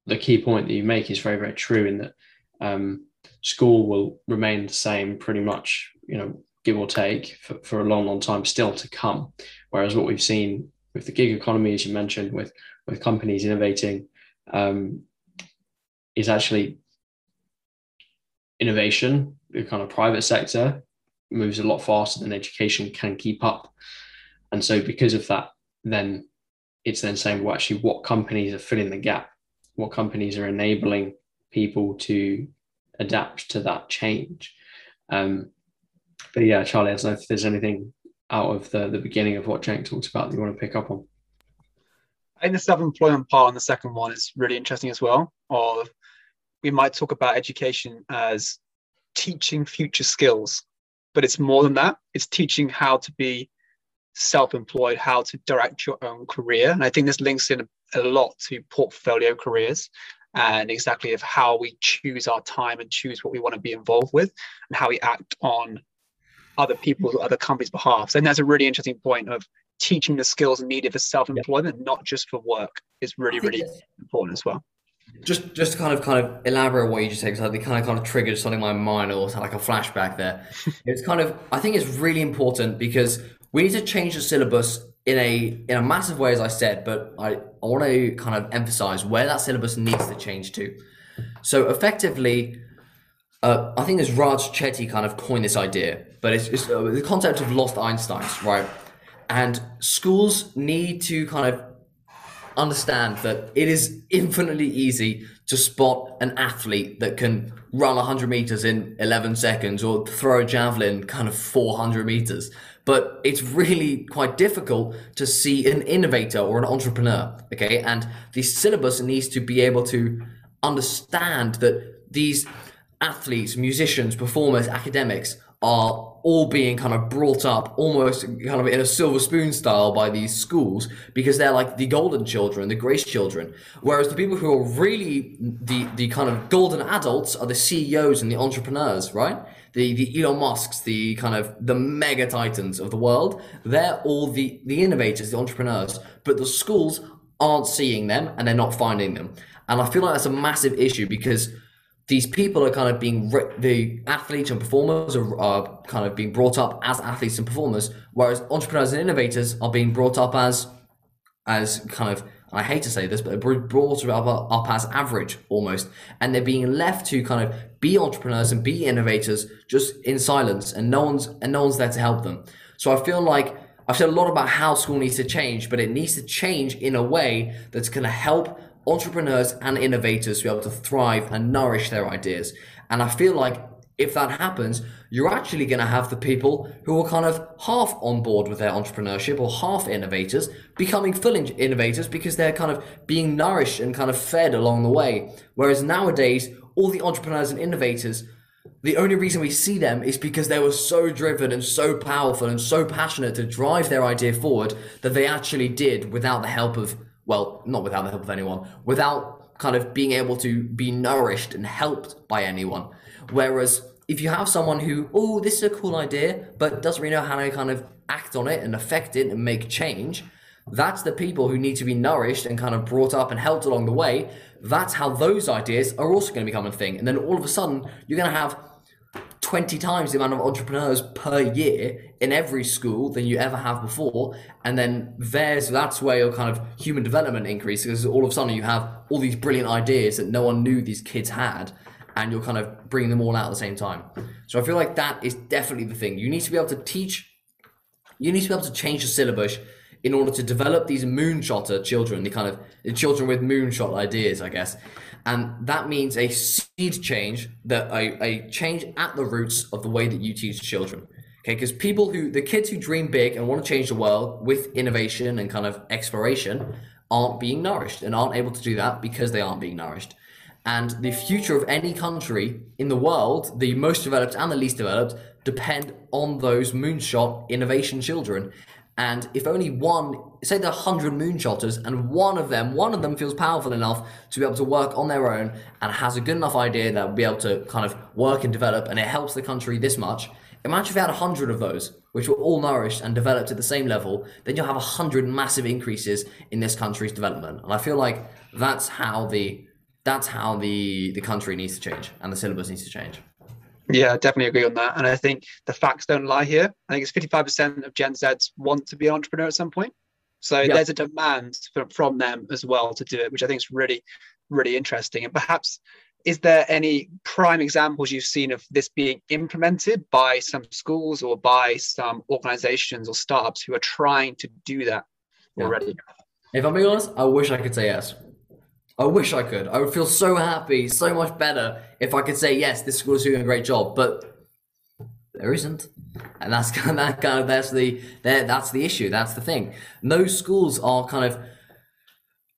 the key point that you make is very, very true in that um, school will remain the same pretty much, you know, give or take for, for a long, long time still to come. Whereas what we've seen with the gig economy, as you mentioned, with with companies innovating, um, is actually innovation. The kind of private sector moves a lot faster than education can keep up, and so because of that, then it's then saying, well, actually, what companies are filling the gap? What companies are enabling people to adapt to that change? Um, but yeah, Charlie, I don't know if there's anything out of the, the beginning of what Jenk talked about that you want to pick up on. I think the self-employment part on the second one is really interesting as well. Of we might talk about education as teaching future skills, but it's more than that. It's teaching how to be self-employed, how to direct your own career. And I think this links in a, lot to portfolio careers and exactly of how we choose our time and choose what we want to be involved with and how we act on other people's or other companies' behalf. And that's a really interesting point of teaching the skills needed for self-employment, yeah. not just for work, is really, really important as well. Just, just to kind of, kind of elaborate what you just said, because it kind of, kind of triggered something in my mind, or like a flashback there. it's kind of, I think it's really important because we need to change the syllabus in a in a massive way, as I said. But I, I want to kind of emphasize where that syllabus needs to change to. So effectively, uh, I think this Raj Chetty kind of coined this idea, but it's, it's uh, the concept of lost Einsteins, right? And schools need to kind of understand that it is infinitely easy to spot an athlete that can run 100 meters in 11 seconds or throw a javelin kind of 400 meters. But it's really quite difficult to see an innovator or an entrepreneur. Okay. And the syllabus needs to be able to understand that these athletes, musicians, performers, academics are all being kind of brought up almost kind of in a silver spoon style by these schools because they're like the golden children, the grace children. Whereas the people who are really the, the kind of golden adults are the CEOs and the entrepreneurs, right? The, the Elon Musks, the kind of the mega titans of the world. They're all the, the innovators, the entrepreneurs, but the schools aren't seeing them and they're not finding them. And I feel like that's a massive issue because these people are kind of being the athletes and performers are, are, kind of being brought up as athletes and performers, whereas entrepreneurs and innovators are being brought up as as kind of I hate to say this, but brought up, up as average almost, and they're being left to kind of be entrepreneurs and be innovators just in silence, and no one's and no one's there to help them. So I feel like I've said a lot about how school needs to change, but it needs to change in a way that's going to help entrepreneurs and innovators to be able to thrive and nourish their ideas. And I feel like if that happens, you're actually going to have the people who are kind of half on board with their entrepreneurship or half innovators becoming full innovators because they're kind of being nourished and kind of fed along the way. Whereas nowadays, all the entrepreneurs and innovators, the only reason we see them is because they were so driven and so powerful and so passionate to drive their idea forward that they actually did without the help of well, not without the help of anyone, without kind of being able to be nourished and helped by anyone. Whereas if you have someone who, oh, this is a cool idea, but doesn't really know how to kind of act on it and affect it and make change, that's the people who need to be nourished and kind of brought up and helped along the way. That's how those ideas are also going to become a thing. And then all of a sudden, you're going to have 20 times the amount of entrepreneurs per year in every school than you ever have before. And then there's that's where your kind of human development increases because all of a sudden you have all these brilliant ideas that no one knew these kids had, and you're kind of bringing them all out at the same time. So I feel like that is definitely the thing. You need to be able to teach, you need to be able to change the syllabus in order to develop these moonshotter children, the kind of children with moonshot ideas, I guess. And that means a seed change that a, a change at the roots of the way that you teach children. Okay because people who the kids who dream big and want to change the world with innovation and kind of exploration aren't being nourished and aren't able to do that because they aren't being nourished. And the future of any country in the world the most developed and the least developed depend on those moonshot innovation children and if only one, say there are 100 moonshotters, and one of them, one of them feels powerful enough to be able to work on their own and has a good enough idea that will be able to kind of work and develop, and it helps the country this much. Imagine if you had 100 of those, which were all nourished and developed at the same level, then you'll have 100 massive increases in this country's development. And I feel like that's how the that's how the the country needs to change and the syllabus needs to change. Yeah, definitely agree on mm. that. And I think the facts don't lie here. I think it's 55% of Gen Zs want to be an entrepreneur at some point. So there's a demand from, from them as well to do it, which I think is really, really interesting. And perhaps, is there any prime examples you've seen of this being implemented by some schools or by some organizations or startups who are trying to do that Yeah. already? If I'm being honest, I wish I could say yes. I wish I could. I would feel so happy, so much better if I could say yes. This school is doing a great job, but there isn't, and that's kind of that kind of that's the that, that's the issue. That's the thing. No schools are kind of.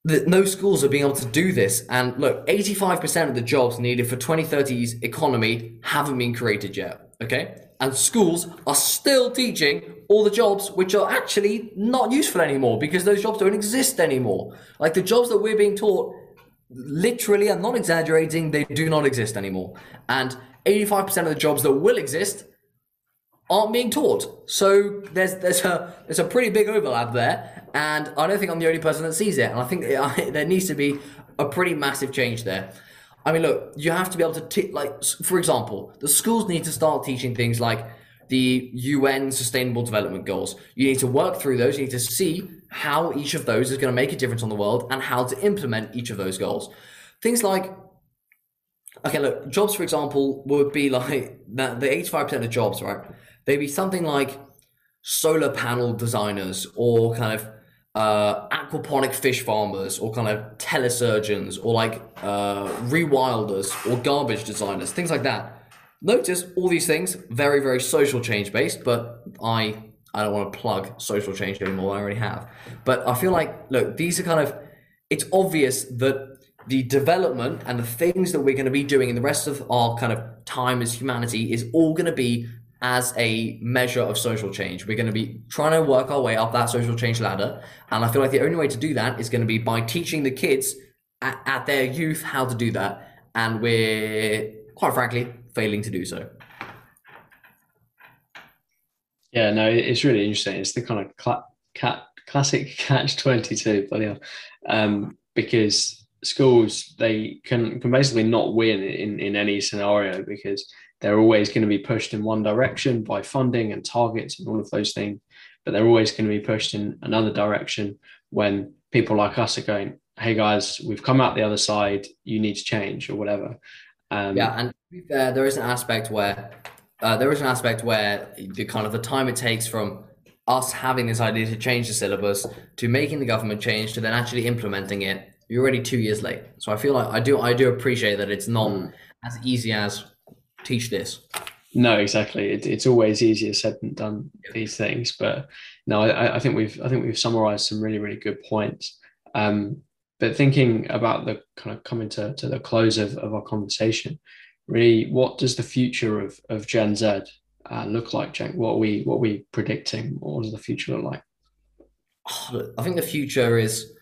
No schools are being able to do this, and look, 85% of the jobs needed for 2030's economy haven't been created yet. Okay, and schools are still teaching all the jobs which are actually not useful anymore because those jobs don't exist anymore. Like the jobs that we're being taught, literally, I'm not exaggerating, they do not exist anymore. And 85% of the jobs that will exist aren't being taught. So there's there's a there's a pretty big overlap there, and I don't think I'm the only person that sees it. And I think there needs to be a pretty massive change there. I mean, look, you have to be able to t- like, for example, the schools need to start teaching things like the UN Sustainable Development Goals. You need to work through those. You need to see how each of those is going to make a difference on the world and how to implement each of those goals. Things like okay, look, jobs, for example, would be like that the 85% of jobs, right? They'd be something like solar panel designers or kind of uh, aquaponic fish farmers or kind of telesurgeons or like uh, rewilders or garbage designers, things like that. Notice all these things very, very social change based, but I I don't want to plug social change anymore. I already have. But I feel like look, these are kind of it's obvious that the development and the things that we're going to be doing in the rest of our kind of time as humanity is all going to be as a measure of social change. We're going to be trying to work our way up that social change ladder. And I feel like the only way to do that is going to be by teaching the kids at, at their youth how to do that. And we're, quite frankly, failing to do so. Yeah, no, it's really interesting. It's the kind of cla- cat, classic catch 22, bloody hell. Um, because schools, they can, can basically not win in, in any scenario because they're always going to be pushed in one direction by funding and targets and all of those things. But they're always going to be pushed in another direction when people like us are going, hey guys, we've come out the other side, you need to change or whatever. Um, Yeah, and to be fair, there is an aspect where uh, there is an aspect where the kind of the time it takes from us having this idea to change the syllabus to making the government change to then actually implementing it, you're already two years late. So I feel like I do I do appreciate that it's not as easy as teach this. No, exactly. It, it's always easier said than done. These things, but no, I, I think we've I think we've summarised some really really good points. Um, but thinking about the kind of coming to, to the close of, of our conversation, really, what does the future of, of Gen Z uh, look like, Jenk? What are we what are we predicting? What does the future look like? I think the future is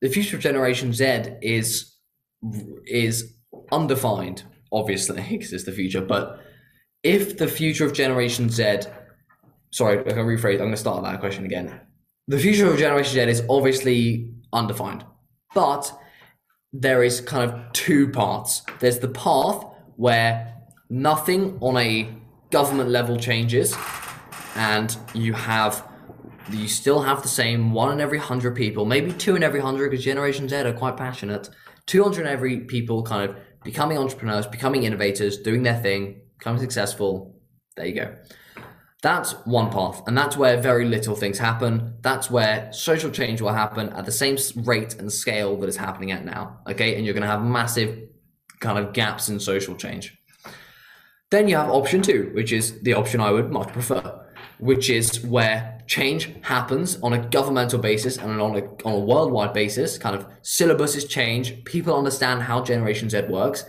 the future of Generation Z is is undefined, obviously, because it's the future. But if the future of Generation Z, sorry, I can rephrase. I'm going to start that question again. The future of Generation Z is obviously undefined, but there is kind of two parts. There's the path where nothing on a government level changes, and you have you still have the same one in every hundred people, maybe two in every hundred, because Generation Z are quite passionate. Two hundred in every people kind of becoming entrepreneurs, becoming innovators, doing their thing, becoming successful. There you go. That's one path, and that's where very little things happen. That's where social change will happen at the same rate and scale that is happening at now. Okay, and you're going to have massive kind of gaps in social change. Then you have option two, which is the option I would much prefer, which is where change happens on a governmental basis and on a, on a worldwide basis. Kind of syllabuses change, people understand how Generation Z works,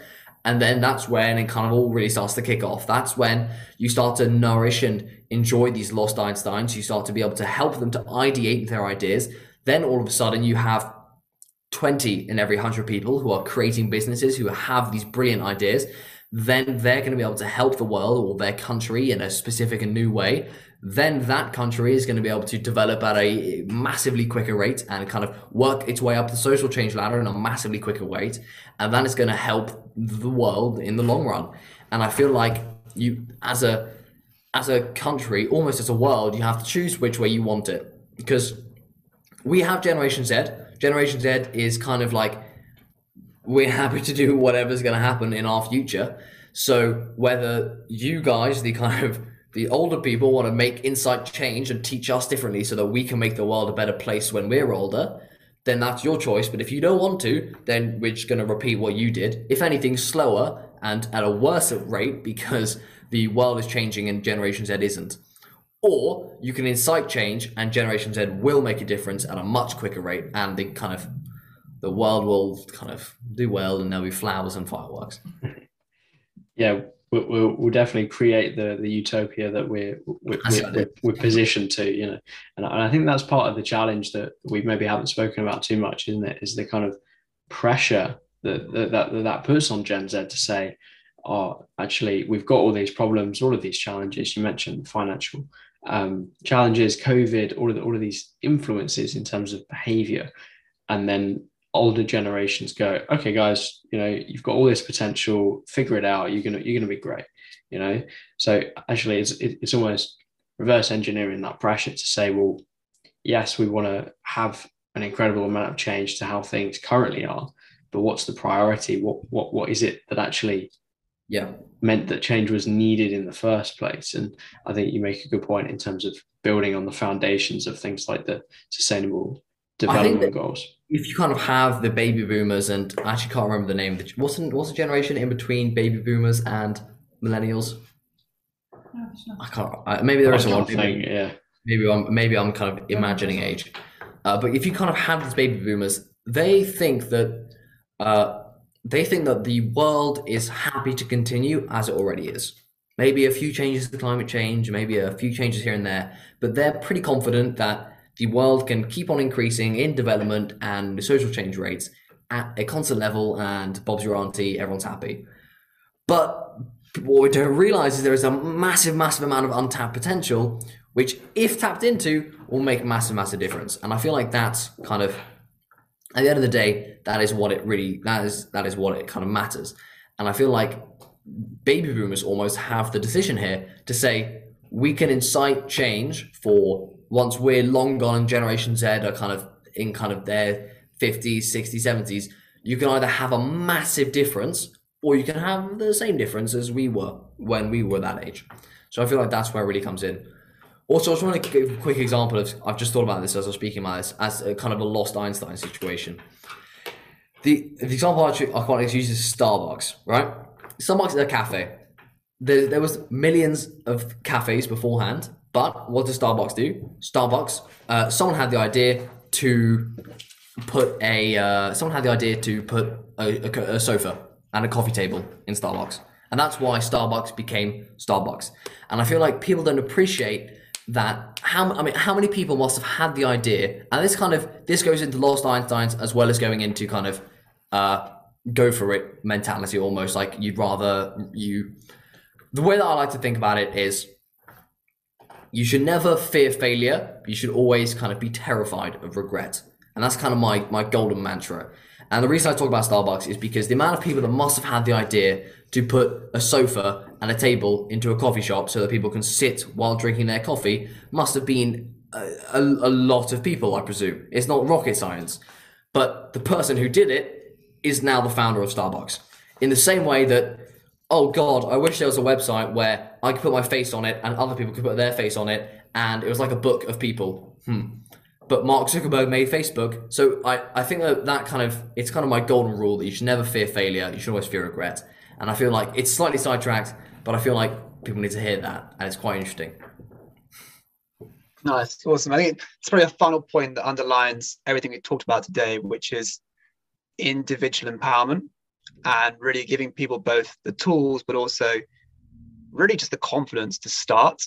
and then that's when it kind of all really starts to kick off. That's when you start to nourish and enjoy these lost Einsteins. You start to be able to help them to ideate their ideas. Then all of a sudden you have 20 in every 100 people who are creating businesses who have these brilliant ideas. then they're going to be able to help the world or their country in a specific and new way. Then that country is going to be able to develop at a massively quicker rate and kind of work its way up the social change ladder in a massively quicker rate. And that is going to help the world in the long run. And i feel like you as a as a country almost as a world you have to choose which way you want it. Because we have generation z generation z is kind of like we're happy to do whatever's going to happen in our future so whether you guys the kind of the older people want to make insight change and teach us differently so that we can make the world a better place when we're older, then that's your choice. But if you don't want to, then we're just going to repeat what you did. If anything, slower and at a worse rate because the world is changing and Generation Z isn't. Or you can incite change and Generation Z will make a difference at a much quicker rate and the kind of the world will kind of do well and there'll be flowers and fireworks. Yeah, we'll, we'll, definitely create the the utopia that we're we're, we're, we're, positioned to you know. And, I think that's part of the challenge that we maybe haven't spoken about too much isn't it? Is the kind of pressure that that that, that puts on gen z to say oh actually we've got all these problems all of these challenges. You mentioned financial um, challenges covid all of the, all of these influences in terms of behavior and then older generations go, okay, guys, you know, you've got all this potential, figure it out. You're gonna you're gonna be great, you know. So actually, it's it's almost reverse engineering that pressure to say, well, yes, we want to have an incredible amount of change to how things currently are, but what's the priority? What what what is it that actually yeah meant that change was needed in the first place? And I think you make a good point in terms of building on the foundations of things like the sustainable development goals if you kind of have the baby boomers and I actually can't remember the name. What's the, what's the generation in between baby boomers and millennials? I can't. I, maybe there is one. Maybe, yeah. Maybe I'm maybe I'm kind of imagining age. Uh, but if you kind of have these baby boomers, they think that uh, they think that the world is happy to continue as it already is. Maybe a few changes to climate change, maybe a few changes here and there, but they're pretty confident that the world can keep on increasing in development and social change rates at a constant level, and Bob's your auntie, everyone's happy. But what we don't realize is there is a massive, massive amount of untapped potential, which, if tapped into, will make a massive, massive difference. And I feel like that's kind of, at the end of the day, that is what it really, that is, that is what it kind of matters. And I feel like baby boomers almost have the decision here to say, we can incite change for once we're long gone and Generation Z are kind of in kind of their 50s, 60s, 70s, you can either have a massive difference or you can have the same difference as we were when we were that age. So I feel like that's where it really comes in. Also, I just want to give a quick example of I've just thought about this as I was speaking about this as a kind of a lost Einstein situation. The, the example I, I quite use is Starbucks, right? Starbucks is a cafe. There, there was millions of cafes beforehand but what does Starbucks do? Starbucks, uh, someone had the idea to put a uh, someone had the idea to put a, a, a, sofa and a coffee table in Starbucks, and that's why Starbucks became Starbucks. And I feel like people don't appreciate that. How I mean, how many people must have had the idea? And this kind of this goes into Lost Einsteins as well as going into kind of uh, go for it mentality, almost like you'd rather you. The way that I like to think about it is you should never fear failure. You should always kind of be terrified of regret. And that's kind of my, my golden mantra. And the reason I talk about Starbucks is because the amount of people that must have had the idea to put a sofa and a table into a coffee shop so that people can sit while drinking their coffee must have been a, a, a lot of people, I presume. It's not rocket science. But the person who did it is now the founder of Starbucks. In the same way that oh god, I wish there was a website where I could put my face on it and other people could put their face on it, and it was like a book of people. Hmm. But Mark Zuckerberg made Facebook, so I, I think that that kind of it's kind of my golden rule that you should never fear failure, you should always fear regret. And I feel like it's slightly sidetracked, but I feel like people need to hear that, and it's quite interesting. Nice, awesome. I think it's probably a final point that underlines everything we talked about today, which is individual empowerment and really giving people both the tools, but also really just the confidence to start.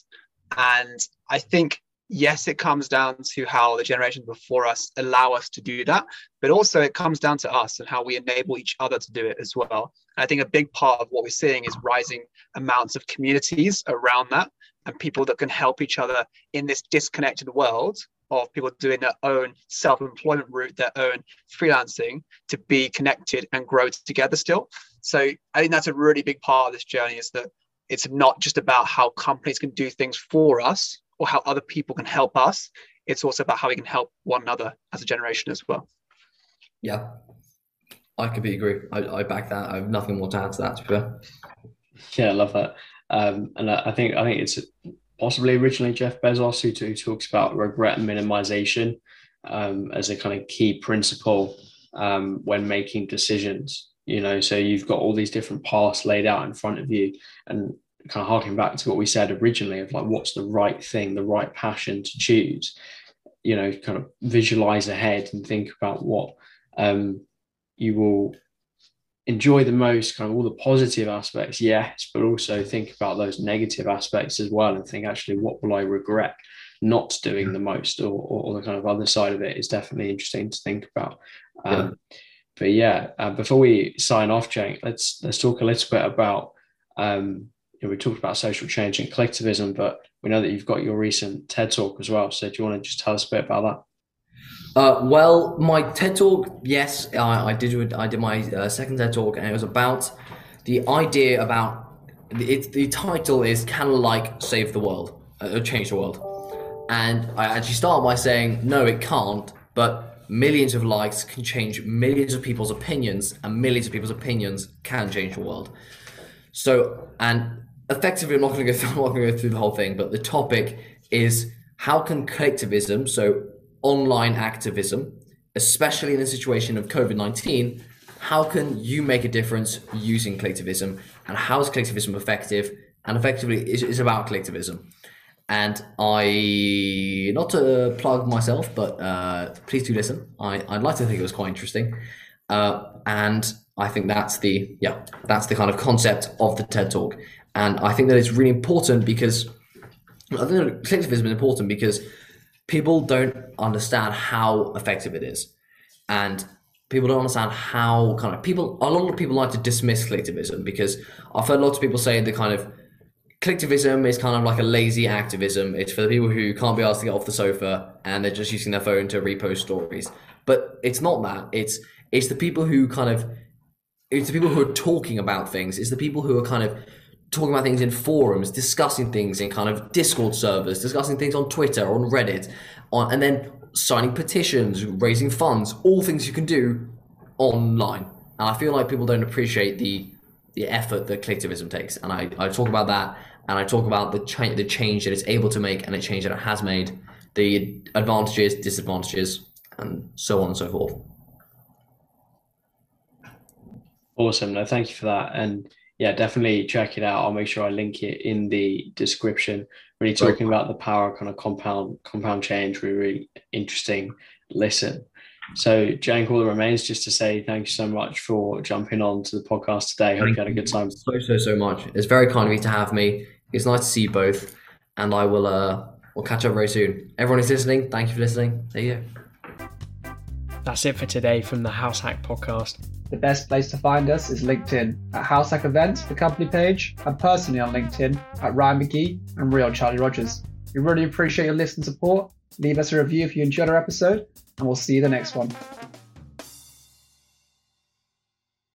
And I think yes, it comes down to how the generations before us allow us to do that, but also it comes down to us and how we enable each other to do it as well. And I think a big part of what we're seeing is rising amounts of communities around that and people that can help each other in this disconnected world of people doing their own self-employment route, their own freelancing to be connected and grow together still. So I think that's a really big part of this journey is that it's not just about how companies can do things for us or how other people can help us. It's also about how we can help one another as a generation as well. Yeah, I completely agree. I, I back that. I have nothing more to add to that. To be fair. Yeah, I love that. Um, and I think I think it's possibly originally Jeff Bezos who, who talks about regret minimization um, as a kind of key principle um, when making decisions. You know, so you've got all these different paths laid out in front of you, and kind of harking back to what we said originally of like what's the right thing, the right passion to choose. You know, kind of visualize ahead and think about what um, you will enjoy the most kind of all the positive aspects yes but also think about those negative aspects as well and think actually what will i regret not doing the most or, or, the kind of other side of it is definitely interesting to think about um, yeah. but yeah uh, before we sign off Jenk, let's let's talk a little bit about um, you know, we talked about social change and clicktivism but we know that you've got your recent ted talk as well so do you want to just tell us a bit about that uh, well, my TED talk, yes, I, I did. I did my uh, second TED talk, and it was about the idea about it. The title is "Can Like Save the World? Uh, change the world?" And I actually start by saying, "No, it can't." But millions of likes can change millions of people's opinions, and millions of people's opinions can change the world. So, and effectively, I'm not going to go through. I'm not going to go through the whole thing, but the topic is how can clicktivism, so online activism, especially in the situation of COVID 19, how can you make a difference using clicktivism? And how is clicktivism effective? And effectively, is about clicktivism. And I, not to plug myself, but uh, please do listen. I, I'd like to think it was quite interesting. Uh, and I think that's the, yeah, that's the kind of concept of the TED Talk. And I think that it's really important because I think that clicktivism is important because people don't understand how effective it is. And people don't understand how kind of people a lot of people like to dismiss clicktivism because I've heard lots of people say the kind of clicktivism is kind of like a lazy activism. It's for the people who can't be asked to get off the sofa and they're just using their phone to repost stories. But it's not that. It's it's the people who kind of it's the people who are talking about things. It's the people who are kind of talking about things in forums, discussing things in kind of Discord servers, discussing things on Twitter, on Reddit, on, and then signing petitions, raising funds, all things you can do online. And I feel like people don't appreciate the the effort that clicktivism takes. And I, I talk about that, and I talk about the cha- the change that it's able to make and the change that it has made, the advantages, disadvantages, and so on and so forth. Awesome. No, thank you for that. And yeah, definitely check it out. I'll make sure I link it in the description. Really talking about the power kind of compound compound change. Really, really interesting listen. So, Jenk, all that remains just to say thank you so much for jumping on to the podcast today. Hope you had a good time. So so so much. It's very kind of you to have me. It's nice to see you both, and I will uh we'll catch up very soon. Everyone who's listening, thank you for listening. There you go. That's it for today from the House Hack podcast. The best place to find us is LinkedIn at Househack Events, the company page, and personally on LinkedIn at Ryan McGee and Real Charlie Rogers. We really appreciate your listening support. Leave us a review if you enjoyed our episode, and we'll see you the next one.